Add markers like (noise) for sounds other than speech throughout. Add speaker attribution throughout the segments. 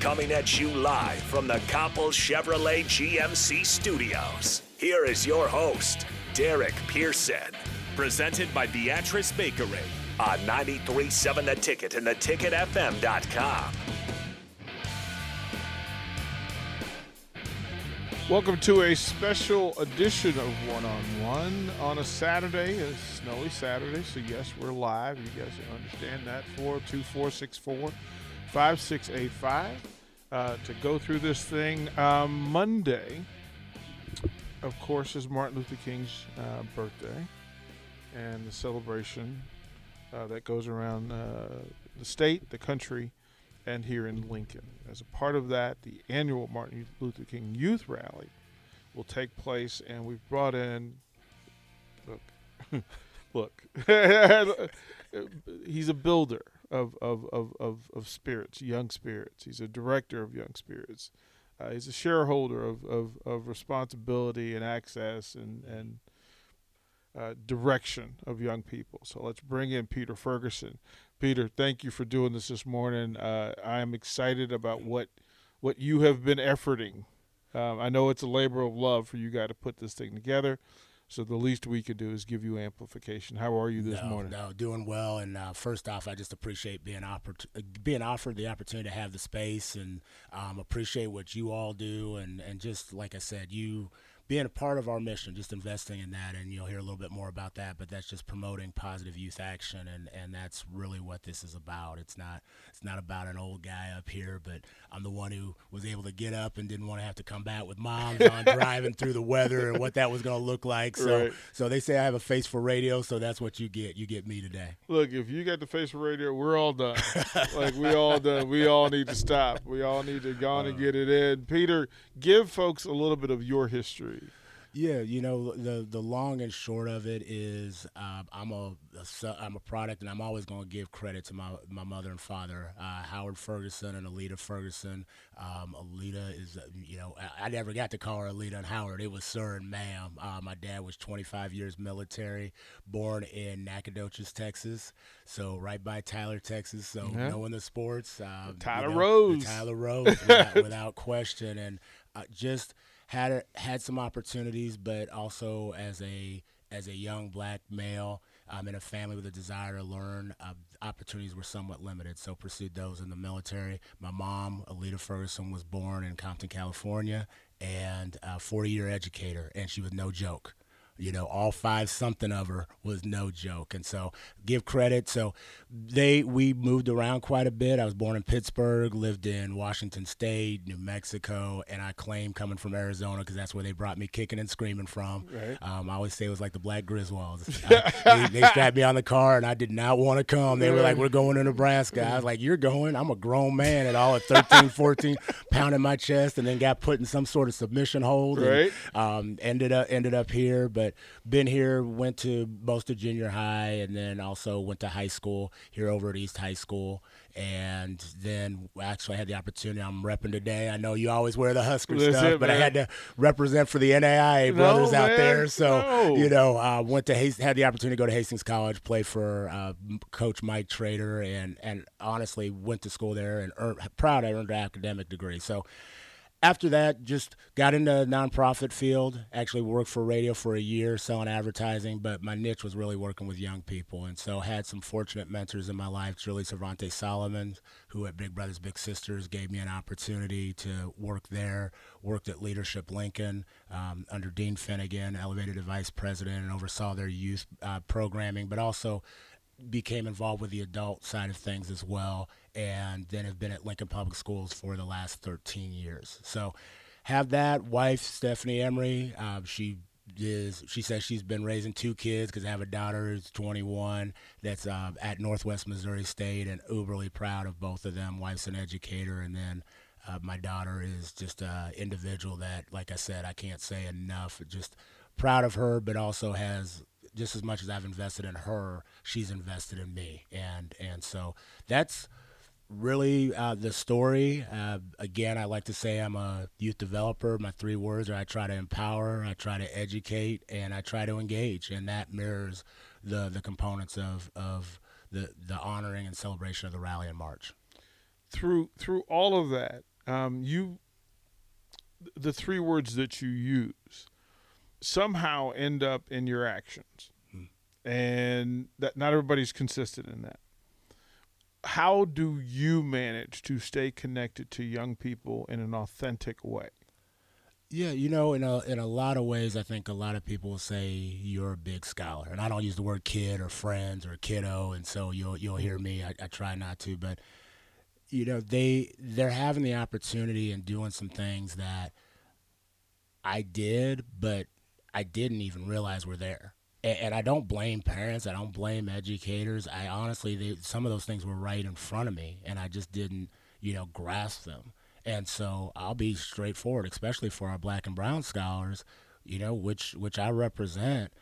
Speaker 1: Coming at you live from the Coppel Chevrolet GMC studios. Here is your host, Derek Pearson. Presented by Beatrice Bakery on 93.7 The Ticket and theticketfm.com.
Speaker 2: Welcome to a special edition of One on One on a Saturday, a snowy Saturday. So, yes, we're live. You guys understand that. 402 464 5685 uh, to go through this thing. Um, Monday, of course, is Martin Luther King's uh, birthday and the celebration uh, that goes around uh, the state, the country, and here in Lincoln. As a part of that, the annual Martin Luther King Youth Rally will take place, and we've brought in. Look, (laughs) look, (laughs) he's a builder of, of, of, of, of spirits, young spirits. He's a director of young spirits. Uh, he's a shareholder of, of, of responsibility and access and, and uh, direction of young people. So let's bring in Peter Ferguson. Peter, thank you for doing this this morning. Uh, I am excited about what what you have been efforting. Um, I know it's a labor of love for you guys to put this thing together. So the least we could do is give you amplification. How are you this
Speaker 3: no,
Speaker 2: morning?
Speaker 3: No, doing well. And uh, first off, I just appreciate being oppor- being offered the opportunity to have the space, and um, appreciate what you all do, and and just like I said, you being a part of our mission, just investing in that, and you'll hear a little bit more about that. But that's just promoting positive youth action, and, and that's really what this is about. It's not it's not about an old guy up here, but I'm the one who was able to get up and didn't want to have to come back with moms on (laughs) driving through the weather and what that was going to look like. So
Speaker 2: Right.
Speaker 3: so they say I have a face for radio, so that's what you get. You get me today.
Speaker 2: Look, if you got the face for radio, we're all done. (laughs) like we all done. We all need to stop. We all need to go on and uh. get it in. Peter, give folks a little bit of your history.
Speaker 3: Yeah, you know the the long and short of it is uh, I'm a, a I'm a product, and I'm always going to give credit to my my mother and father, uh, Howard Ferguson and Alita Ferguson. Um, Alita is uh, you know I, I never got to call her Alita and Howard. It was sir and ma'am. Uh, my dad was 25 years military, born in Nacogdoches, Texas, so right by Tyler, Texas. So
Speaker 2: Yeah.
Speaker 3: knowing the sports, uh,
Speaker 2: Tyler
Speaker 3: you know,
Speaker 2: Rose.
Speaker 3: Tyler Rose, without, (laughs) without question, and uh, just had had some opportunities, but also as a as a young black male um, in a family with a desire to learn, uh, opportunities were somewhat limited. So pursued those in the military. My mom, Alita Ferguson, was born in Compton, California, and a 40 year educator, and she was no joke. You know, all five something of her was no joke, and so give credit. So they we moved around quite a bit. I was born in Pittsburgh, lived in Washington State, New Mexico, and I claim coming from Arizona because that's where they brought me kicking and screaming from.
Speaker 2: Right.
Speaker 3: Um, I always say it was like the Black Griswolds. I- they, (laughs) they strapped me on the car, and I did not want to come. They were like, "We're going to Nebraska." I was like, "You're going?" I'm a grown man at all at (laughs) 13, 14, pounding my chest, and then got put in some sort of submission hold. and, um, ended up ended up here, but been here. Went to most of junior high, and then also went to high school here over at East High School, and then actually had the opportunity. I'm repping today. I know you always wear the Husker
Speaker 2: That's
Speaker 3: stuff,
Speaker 2: it,
Speaker 3: but I had to represent for the NAIA
Speaker 2: No,
Speaker 3: brothers out
Speaker 2: man,
Speaker 3: there. So
Speaker 2: no.
Speaker 3: you know, uh, went to Hast- had the opportunity to go to Hastings College, play for uh, Coach Mike Trader, and and honestly went to school there and earned, proud I earned an academic degree. So after that, just got into the nonprofit field. Actually, worked for radio for a year selling advertising, but my niche was really working with young people. And so, had some fortunate mentors in my life. Julie Cervantes Solomon, who at Big Brothers Big Sisters gave me an opportunity to work there. Worked at Leadership Lincoln um, under Dean Finnegan, elevated to vice president, and oversaw their youth uh, programming, but also became involved with the adult side of things as well, and then have been at Lincoln Public Schools for the last 13 years. So, have that wife Stephanie Emery. Uh, she is she says she's been raising two kids because I have a daughter who's 21 that's uh, at Northwest Missouri State and uberly proud of both of them. Wife's an educator, and then uh, my daughter is just an individual that, like I said, I can't say enough. Just proud of her, but also has just as much as I've invested in her, she's invested in me, and and so that's really uh, the story. Uh, again, I like to say I'm a youth developer. My three words are: I try to empower, I try to educate, and I try to engage, and that mirrors the the components of of the the honoring and celebration of the rally and march.
Speaker 2: Through through all of that, um, you the three words that you use somehow end up in your actions. Hmm. And that not everybody's consistent in that. How do you manage to stay connected to young people in an authentic way?
Speaker 3: Yeah, you know, in a in a lot of ways, I think a lot of people say you're a big scholar, and I don't use the word kid or friends or kiddo, and so you'll you'll hear me. I, I try not to, but you know, they they're having the opportunity and doing some things that I did, but I didn't even realize were there. And, and I don't blame parents. I don't blame educators. I honestly, they, some of those things were right in front of me, and I just didn't, you know, grasp them. And so I'll be straightforward, especially for our black and brown scholars, you know, which which I represent.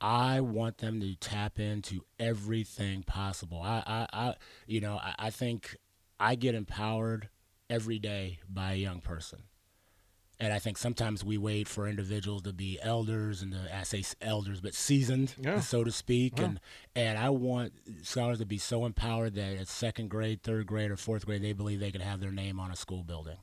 Speaker 3: I want them to tap into everything possible. I, I, I you know, I, I think I get empowered every day by a young person. And I think sometimes we wait for individuals to be elders and to, I say elders, but seasoned, yeah. so to speak. Yeah. And and I want scholars to be so empowered that at second grade, third grade, or fourth grade, they believe they can have their name on a school building.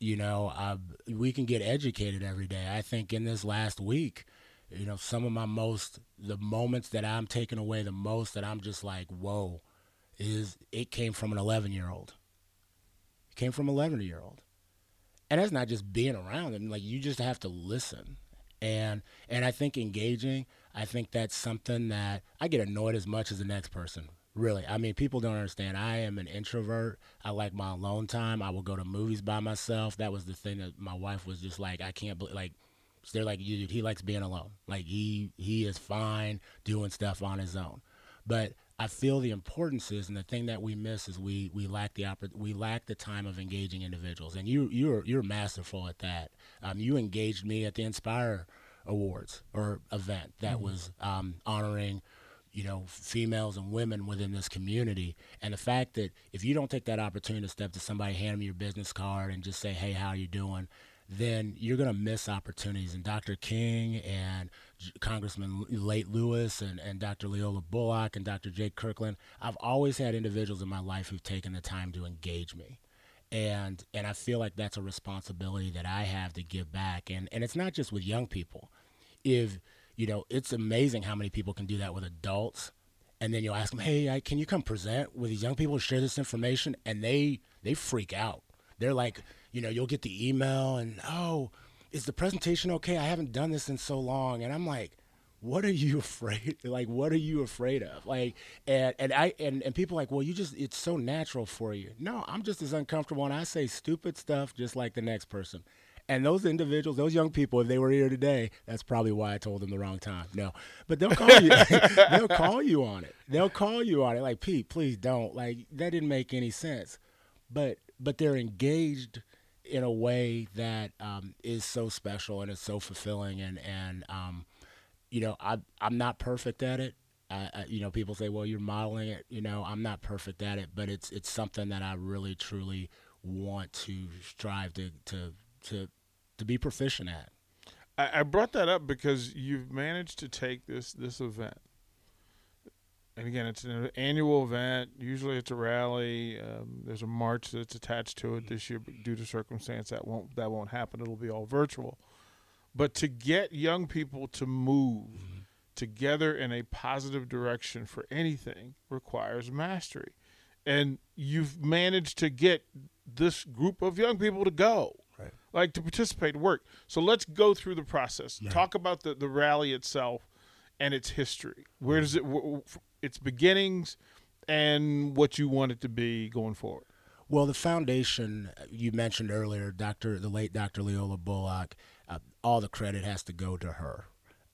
Speaker 3: You know, uh, we can get educated every day. I think in this last week, you know, some of my most, the moments that I'm taking away the most that I'm just like, whoa, is it came from an 11 year old. It came from an 11 year old and that's not just being around them like you just have to listen. And and i think engaging i think that's something that i get annoyed as much as the next person really. I mean people don't understand. I am an introvert. I like my alone time. I will go to movies by myself. That was the thing that my wife was just like i can't believe like they're like you he likes being alone. Like he he is fine doing stuff on his own. But I feel the importance is, and the thing that we miss is we we lack the oppor- we lack the time of engaging individuals, and you you're you're masterful at that. Um, you engaged me at the Inspire Awards or event that mm-hmm. was um, honoring, you know, females and women within this community, and the fact that if you don't take that opportunity to step to somebody, hand them your business card, and just say, "Hey, how are you doing?" Then you're going to miss opportunities. And Dr. King and Congressman Late Lewis and, and Dr. Leola Bullock and Dr. Jake Kirkland, I've always had individuals in my life who've taken the time to engage me. And and I feel like that's a responsibility that I have to give back. And and it's not just with young people. If you know, it's amazing how many people can do that with adults. And then you'll ask them, "Hey, can you come present with these young people, share this information?" And they they freak out. They're like, you know, you'll get the email and, oh, is the presentation okay? I haven't done this in so long. And I'm like, what are you (laughs) afraid like what are you afraid of? Like and and i and, and people like well you just it's so natural for you. No i'm just as uncomfortable and i say stupid stuff just like the next person. And those individuals those young people if they were here today that's probably why i told them the wrong time. No but they'll call you (laughs) (laughs) they'll call you on it. They'll call you on it. Like pete please don't. Like that didn't make any sense. But but they're engaged in a way that um, is so special and it's so fulfilling and and um, you know I I'm not perfect at it. I, I, you know, people say, "Well, you're modeling it." You know, I'm not perfect at it, but it's it's something that I really truly want to strive to to to to be proficient at.
Speaker 2: I, I brought that up because you've managed to take this this event and again, it's an annual event. Usually, it's a rally. Um, there's a march that's attached to it this year, but due to circumstance, that won't that won't happen. It'll be all virtual. But to get young people to move mm-hmm. together in a positive direction for anything requires mastery, and you've managed to get this group of young people to go,
Speaker 3: right.
Speaker 2: like to participate, work. So let's go through the process. Right. Talk about the the rally itself and its history. Where does it? Its beginnings and what you want it to be going forward?
Speaker 3: Well, the foundation you mentioned earlier, Doctor, the late Dr. Leola Bullock, uh, all the credit has to go to her.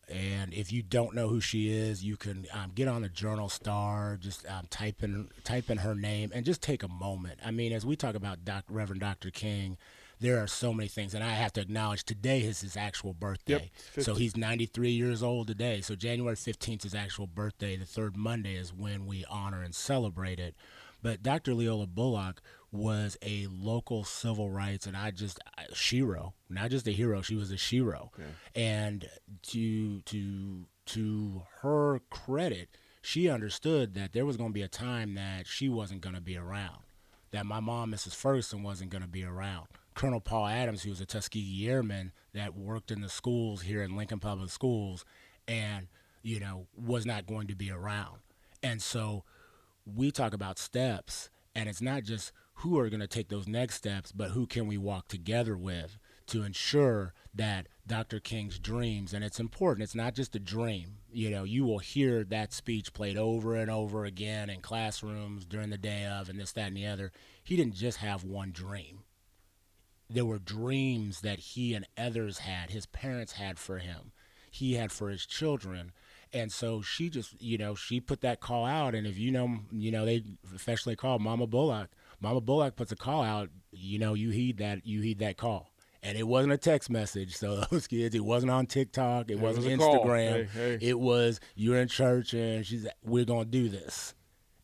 Speaker 3: And if you don't know who she is, you can um, get on the Journal Star, just um, type in type in her name, and just take a moment. I mean, as we talk about Doc, Reverend Dr. King, there are so many things, and I have to acknowledge today is his actual birthday.
Speaker 2: Yep,
Speaker 3: so he's 93 years old today. So January 15th is his actual birthday. The third Monday is when we honor and celebrate it. But Dr. Leola Bullock was a local civil rights, and I just shero, not just a hero. She was a shero, okay. and to to to her credit, she understood that there was going to be a time that she wasn't going to be around, that my mom, Mrs. Ferguson, wasn't going to be around Colonel Paul Adams, who was a Tuskegee Airman that worked in the schools here in Lincoln Public Schools, and you know was not going to be around. And so we talk about steps, and it's not just who are going to take those next steps, but who can we walk together with to ensure that Dr. King's dreams, and it's important, it's not just a dream. You know, you will hear that speech played over and over again in classrooms during the day of, and this, that, and the other. He didn't just have one dream there were dreams that he and others had, his parents had for him, he had for his children. And so she just, you know, she put that call out. And if you know, you know, they affectionately call Mama Bullock. Mama Bullock puts a call out. You know, you heed that. You heed that call. And it wasn't a text message. So (laughs) those kids, it wasn't on TikTok. It, it wasn't was Instagram. Hey, hey. It was you're in church and she's we're gonna do this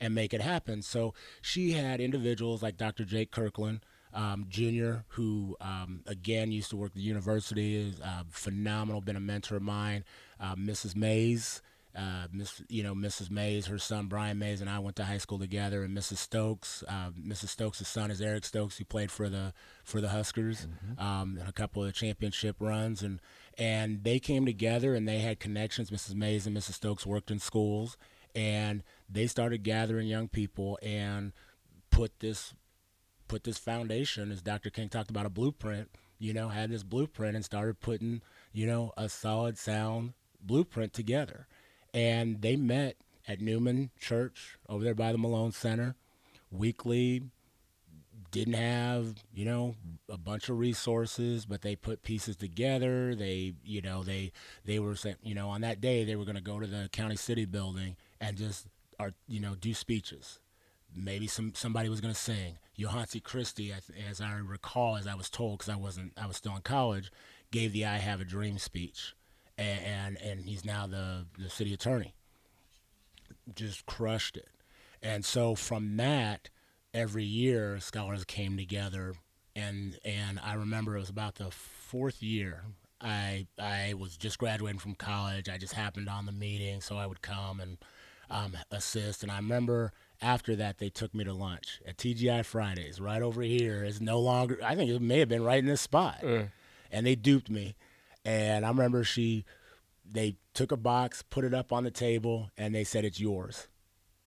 Speaker 3: and make it happen. So she had individuals like Dr. Jake Kirkland um, Jr., who um, again used to work at the university, is uh, phenomenal, been a mentor of mine. Uh, Mrs. Mays, uh, Miss, you know, Mrs. Mays, her son Brian Mays, and I went to high school together. And Mrs. Stokes, uh, Mrs. Stokes' son is Eric Stokes, who played for the for the Huskers, mm-hmm. um, a couple of championship runs, and and they came together and they had connections. Mrs. Mays and Mrs. Stokes worked in schools, and they started gathering young people and put this put this foundation, as Dr. King talked about a blueprint, you know, had this blueprint and started putting, you know, a solid, sound blueprint together. And they met at Newman Church over there by the Malone Center weekly. Didn't have, you know, a bunch of resources, but they put pieces together. They, you know, they they were, saying, you know, on that day they were going to go to the county city building and just, are, you know, do speeches maybe some somebody was going to sing. Yohance Christie, as I recall, as I was told, because I wasn't, I was still in college, gave the "I Have a Dream" speech, and and, and he's now the the city attorney. Just crushed it, and so from that, every year scholars came together, and and I remember it was about the fourth year. I I was just graduating from college. I just happened on the meeting, so I would come and um, assist. And I remember after that, they took me to lunch at TGI Fridays, right over here. It's no longer, I think it may have been right in this spot. Uh. And they duped me. And I remember she, they took a box, put it up on the table, and they said, It's yours.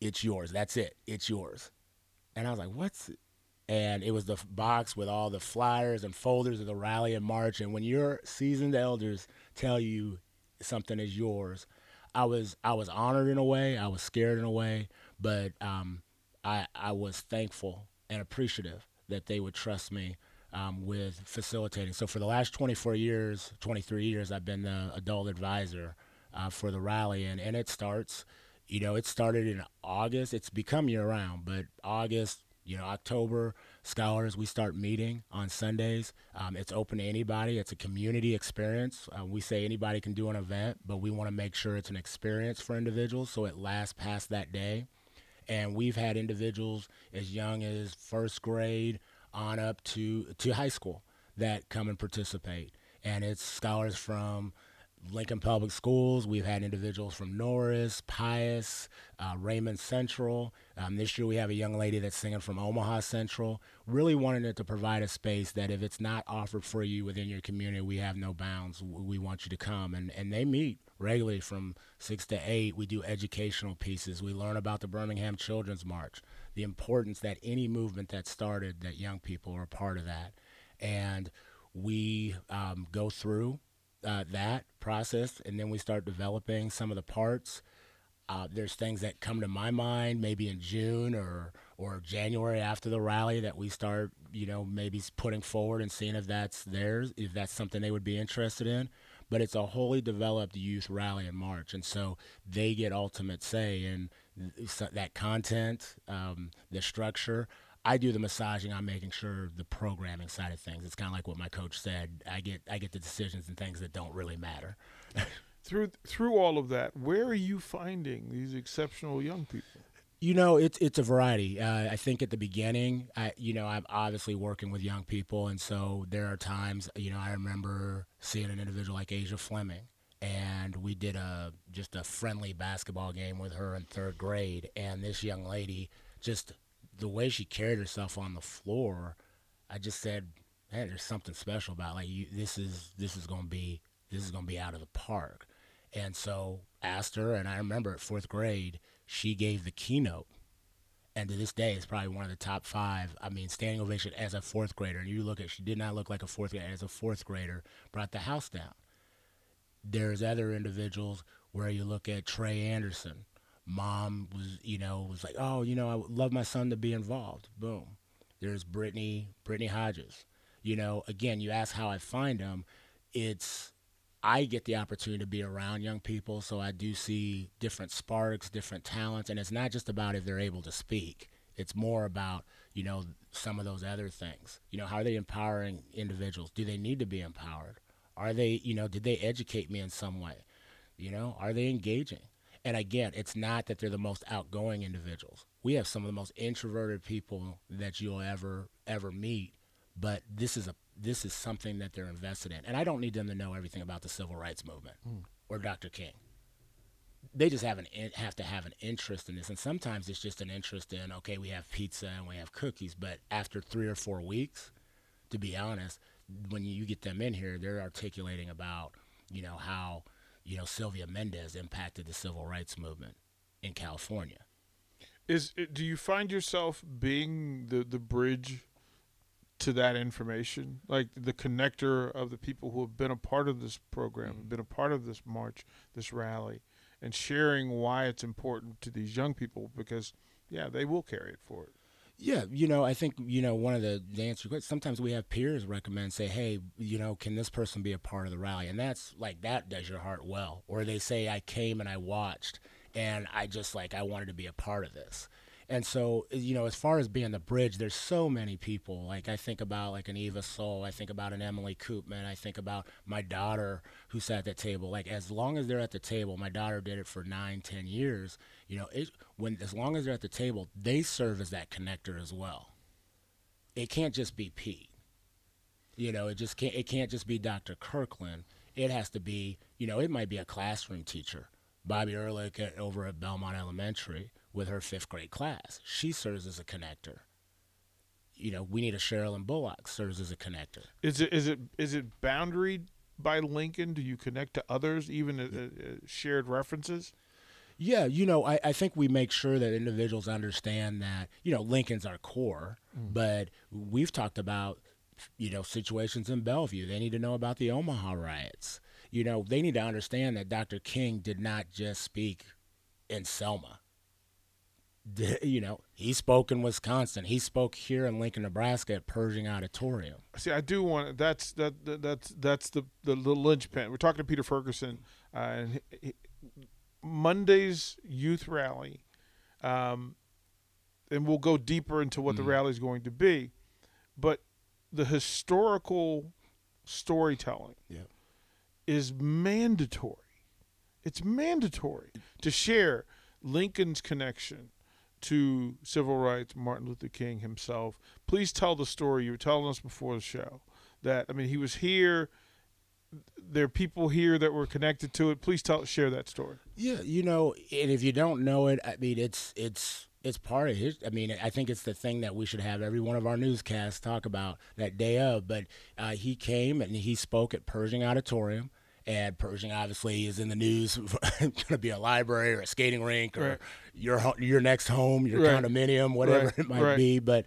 Speaker 3: It's yours. That's it. It's yours. And I was like, what's it? And it was the box with all the flyers and folders of the rally and march. And when your seasoned elders tell you something is yours, I was I was honored in a way. I was scared in a way, but um, I I was thankful and appreciative that they would trust me um, with facilitating. So for the last 24 years, 23 years, I've been the adult advisor uh, for the rally, and and it starts you know, it started in August. It's become year round, but August, you know, October, scholars, we start meeting on Sundays. Um, it's open to anybody. It's a community experience. Uh, we say anybody can do an event, but we want to make sure it's an experience for individuals so it lasts past that day. And we've had individuals as young as first grade on up to, to high school that come and participate. And it's scholars from Lincoln Public Schools. We've had individuals from Norris, Pius, uh, Raymond Central. Um, this year we have a young lady that's singing from Omaha Central. Really wanting it to provide a space that if it's not offered for you within your community, we have no bounds. We want you to come. And, and they meet regularly from 6 to 8. We do educational pieces. We learn about the Birmingham Children's March, the importance that any movement that started, that young people are a part of that. And we um, go through uh, that process, and then we start developing some of the parts. Uh, there's things that come to my mind, maybe in June or or January after the rally, that we start, you know, maybe putting forward and seeing if that's theirs, if that's something they would be interested in. But it's a wholly developed youth rally in March, and so they get ultimate say in that content, um, the structure. I do the massaging. I'm making sure the programming side of things. It's kind of like what my coach said. I get I get the decisions and things that don't really matter. (laughs)
Speaker 2: through through all of that, where are you finding these exceptional young people?
Speaker 3: You know, it's it's a variety. Uh, I think at the beginning, I, you know, I'm obviously working with young people, and so there are times, you know, I remember seeing an individual like Asia Fleming, and we did a just a friendly basketball game with her in third grade, and this young lady just the way she carried herself on the floor, I just said, man, there's something special about it. like you, this is this is gonna be this is gonna be out of the park." And so asked her, and I remember at fourth grade, she gave the keynote, and to this day, it's probably one of the top five. I mean, standing ovation as a fourth grader. And you look at, she did not look like a fourth grader. As a fourth grader, brought the house down. There's other individuals where you look at Trey Anderson, mom was, you know, was like, oh, you know, I would love my son to be involved. Boom. There's Brittany, Brittany Hodges. You know, again, you ask how I find them. It's I get the opportunity to be around young people, so I do see different sparks, different talents, and it's not just about if they're able to speak. It's more about you know some of those other things. You know, how are they empowering individuals? Do they need to be empowered? Are they, you know, did they educate me in some way? You know, are they engaging? And again, it's not that they're the most outgoing individuals. We have some of the most introverted people that you'll ever ever meet, but this is a this is something that they're invested in. And I don't need them to know everything about the civil rights movement mm. or Dr. King. They just have an have to have an interest in this, and sometimes it's just an interest in okay, we have pizza and we have cookies, but after three or four weeks, to be honest, when you get them in here, they're articulating about you know how you know, Sylvia Mendez impacted the civil rights movement in California.
Speaker 2: Is do you find yourself being the the bridge to that information, like the connector of the people who have been a part of this program, mm-hmm. been a part of this march, this rally, and sharing why it's important to these young people because, yeah, they will carry it forward.
Speaker 3: Yeah, you know, I think you know one of the, the answers. Sometimes we have peers recommend, say, "Hey, you know, can this person be a part of the rally?" And that's like that does your heart well. Or they say, "I came and I watched, and I just like I wanted to be a part of this." And so, you know, as far as being the bridge, there's so many people. Like I think about like an Eva Soul, I think about an Emily Koopman, I think about my daughter who sat at that table. Like as long as they're at the table, my daughter did it for nine, ten years. You know, it, when as long as they're at the table, they serve as that connector as well. It can't just be Pete. You know, it just can't. It can't just be Dr. Kirkland. It has to be. You know, it might be a classroom teacher, Bobby Ehrlich at, over at Belmont Elementary with her fifth grade class. She serves as a connector. You know, we need a Sherilyn Bullock serves as a connector.
Speaker 2: Is it is it is it boundaried by Lincoln? Do you connect to others, even uh, uh, shared references?
Speaker 3: Yeah, you know, I, I think we make sure that individuals understand that, you know, Lincoln's our core, mm. but we've talked about, you know, situations in Bellevue. They need to know about the Omaha riots. You know, they need to understand that Dr. King did not just speak in Selma (laughs) you know, he spoke in Wisconsin. He spoke here in Lincoln, Nebraska at Pershing Auditorium.
Speaker 2: See, I do want that's that, that that's that's the the, the linchpin. We're talking to Peter Ferguson, uh, and he, Monday's youth rally, um, and we'll go deeper into what the
Speaker 3: Mm-hmm.
Speaker 2: rally is going to be, but the historical storytelling
Speaker 3: Yep.
Speaker 2: is mandatory. It's mandatory to share Lincoln's connection to civil rights, Martin Luther King himself. Please tell the story you were telling us before the show. That I mean, he was here. There are people here that were connected to it. Please tell, share that story.
Speaker 3: Yeah, you know, and if you don't know it, I mean, it's it's it's part of his. I mean, I think it's the thing that we should have every one of our newscasts talk about that day of. But uh, he came and he spoke at Pershing Auditorium. And Pershing obviously is in the news. (laughs) going to be a library or a skating rink or
Speaker 2: Right.
Speaker 3: your your next home, your
Speaker 2: Right.
Speaker 3: condominium, whatever
Speaker 2: Right.
Speaker 3: it might be. But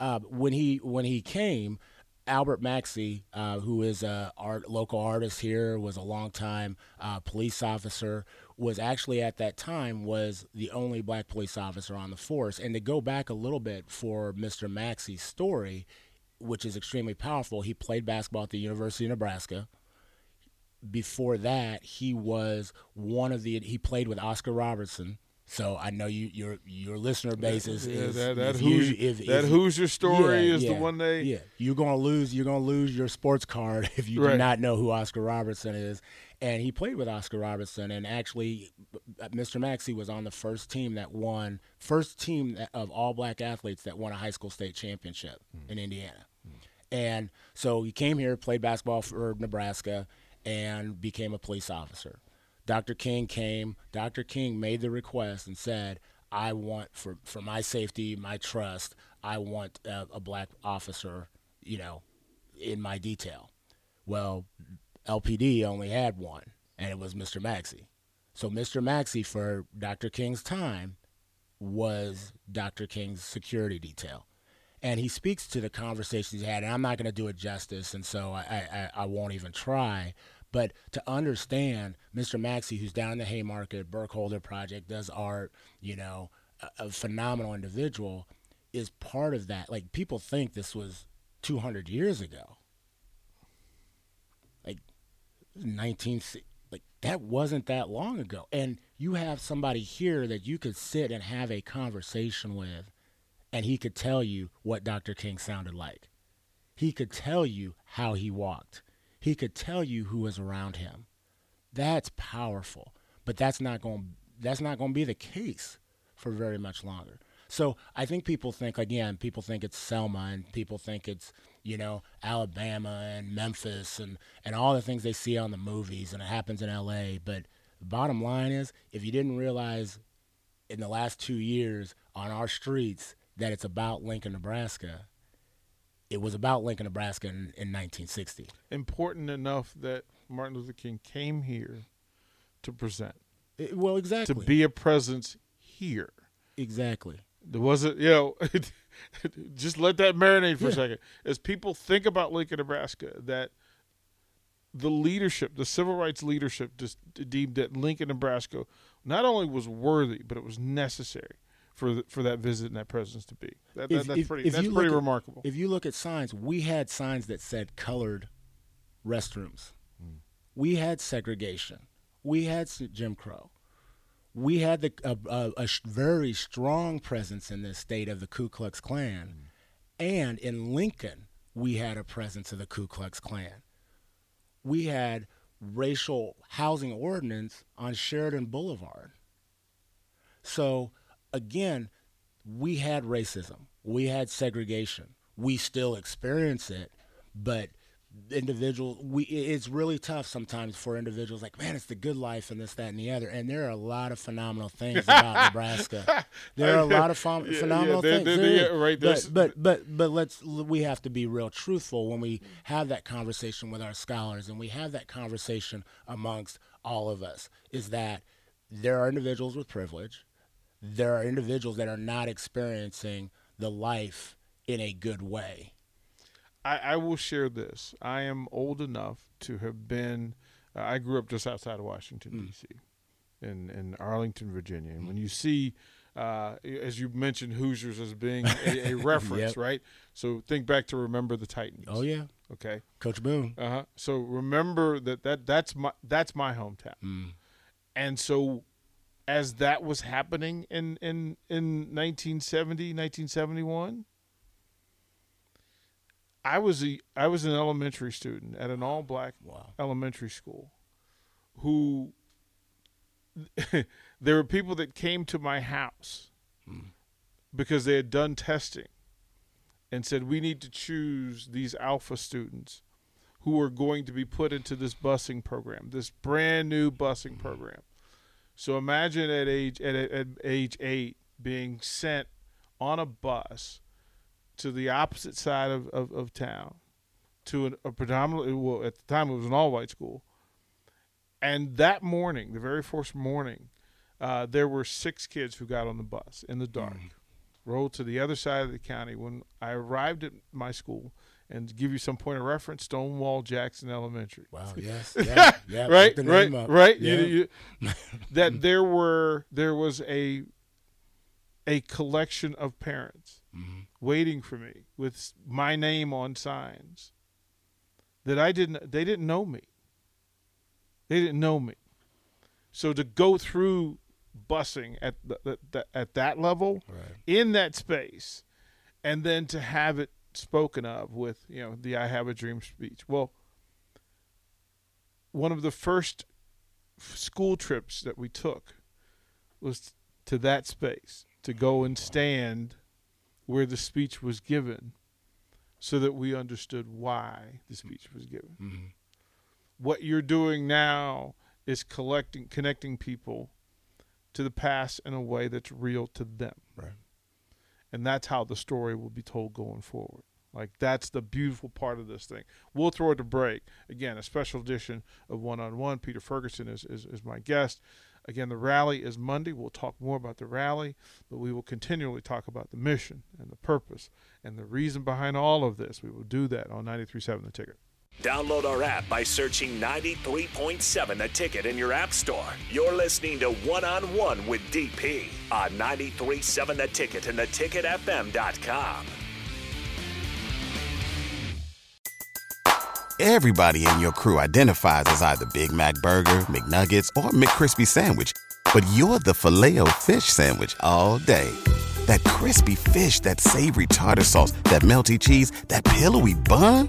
Speaker 3: uh, when he when he came, Albert Maxey, uh, who is a art local artist here, was a longtime uh, police officer. Was actually at that time was the only black police officer on the force. And to go back a little bit for Mr. Maxey's story, which is extremely powerful, he played basketball at the University of Nebraska. Before that, he was one of the. He played with Oscar Robertson. So I know you your your listener base is,
Speaker 2: Yeah,
Speaker 3: is
Speaker 2: that that
Speaker 3: if you- if-
Speaker 2: that
Speaker 3: if-
Speaker 2: Hoosier story
Speaker 3: yeah,
Speaker 2: is the one they.
Speaker 3: yeah you're gonna lose you're gonna lose your sports card (laughs) if you
Speaker 2: Right.
Speaker 3: do not know who Oscar Robertson is and he played with Oscar Robertson and actually uh, Mr. Maxey was on the first team that won first team of all black athletes that won a high school state championship in Indiana and so he came here played basketball for Nebraska and became a police officer Dr. King came Dr. King made the request and said I want for for my safety, my trust. I want a, a black officer, you know, in my detail. Well, LPD only had one, and it was Mr. Maxey. So Mr. Maxey, for Dr. King's time, was Dr. King's security detail. And he speaks to the conversations he had, and I'm not going to do it justice, and so I, I, I won't even try. But to understand Mr. Maxey, who's down in the Haymarket, Burkholder Project, does art, you know, a, a phenomenal individual, is part of that. Like, people think this was 200 years ago. Like, 19, like, that wasn't that long ago. And you have somebody here that you could sit and have a conversation with, and he could tell you what Dr. King sounded like. He could tell you how he walked. He could tell you who was around him. That's powerful, but that's not going that's not going to be the case for very much longer. So I think people think again, people think it's Selma and people think it's you know Alabama and Memphis and and all the things they see on the movies and it happens in L.A. But the bottom line is, if you didn't realize in the last two years on our streets that it's about Lincoln, Nebraska, it was about Lincoln, Nebraska in, in 1960.
Speaker 2: Important enough that Martin Luther King came here to present,
Speaker 3: It- well, exactly.
Speaker 2: to be a presence here.
Speaker 3: exactly.
Speaker 2: There wasn't, you know, (laughs) just let that marinate for a second. As people think about Lincoln, Nebraska, that the leadership, the civil rights leadership, just deemed that Lincoln, Nebraska, not only was worthy, but it was necessary for the, for that visit and that presence to be. That, that,
Speaker 3: If-
Speaker 2: that's
Speaker 3: if-
Speaker 2: pretty.
Speaker 3: if
Speaker 2: that's
Speaker 3: you
Speaker 2: pretty
Speaker 3: at-
Speaker 2: remarkable.
Speaker 3: If you look at signs, we had signs that said colored restrooms. Hmm. We had segregation. We had Jim Crow. We had the a, a, a very strong presence in this state of the Ku Klux Klan, hmm. and in Lincoln we had a presence of the Ku Klux Klan. We had racial housing ordinance on Sheridan Boulevard. So again, we had racism, we had segregation, we still experience it, but individuals we it's really tough sometimes for individuals like man it's the good life and this that and the other. And there are a lot of phenomenal things about (laughs) nebraska. There are a lot of ph- (laughs)
Speaker 2: Yeah, yeah,
Speaker 3: phenomenal
Speaker 2: there-
Speaker 3: things.
Speaker 2: there-
Speaker 3: there
Speaker 2: there-
Speaker 3: is.
Speaker 2: right,
Speaker 3: but, but but but let's we have to be real truthful when we have that conversation with our scholars and we have that conversation amongst all of us is that there are individuals with privilege there are individuals that are not experiencing the life in a good way
Speaker 2: I, I will share this. I am old enough to have been. Uh, I grew up just outside of Washington
Speaker 3: Mm.
Speaker 2: D.C. in in Arlington, Virginia. And when you see, uh, as you mentioned, Hoosiers as being (laughs) a, a reference,
Speaker 3: Yep.
Speaker 2: right? So think back to remember the Titans.
Speaker 3: oh yeah
Speaker 2: Okay.
Speaker 3: coach boone
Speaker 2: Uh huh. So remember that that that's my that's my hometown.
Speaker 3: Mm.
Speaker 2: And so as that was happening in in in 1970 1971 I was a I was an elementary student at an all black
Speaker 3: Wow.
Speaker 2: elementary school who (laughs) there were people that came to my house hmm. because they had done testing and said we need to choose these alpha students who are going to be put into this busing program, this brand new busing hmm. program. So imagine at age at, at age eight being sent on a bus to the opposite side of, of, of town to an, a predominantly well at the time it was an all white school. And that morning, the very first morning, uh, there were six kids who got on the bus in the dark, rode to the other side of the county. When I arrived at my school, and give you some point of reference, Stonewall Jackson Elementary
Speaker 3: Wow. (laughs) Yes. Yeah. yeah
Speaker 2: right, right,
Speaker 3: up.
Speaker 2: right.
Speaker 3: Yeah.
Speaker 2: You- you- (laughs) that there were there was a a collection of parents
Speaker 3: Mm-hmm.
Speaker 2: waiting for me with my name on signs that I didn't they didn't know me. They didn't know me. So to go through busing at the, the, the, at that level
Speaker 3: Right.
Speaker 2: in that space and then to have it spoken of with you know the i have a dream speech well one of the first school trips that we took was to that space to go and stand where the speech was given so that we understood why the speech was given
Speaker 3: Mm-hmm.
Speaker 2: what you're doing now is collecting connecting people to the past in a way that's real to them
Speaker 3: Right.
Speaker 2: And that's how the story will be told going forward. Like that's the beautiful part of this thing. We'll throw it to break again. A special edition of One on One. Peter Ferguson is, is is my guest. Again, the rally is Monday. We'll talk more about the rally, but we will continually talk about the mission and the purpose and the reason behind all of this. We will do that on 93.7 The Ticket.
Speaker 1: Download our app by searching 93.7 The Ticket in your app store. You're listening to One on One with DP on 93.7 The Ticket and theticketfm.com.
Speaker 4: Everybody in your crew identifies as either Big Mac Burger, McNuggets, or McCrispy Sandwich. But you're the filet fish Sandwich all day. That crispy fish, that savory tartar sauce, that melty cheese, that pillowy bun.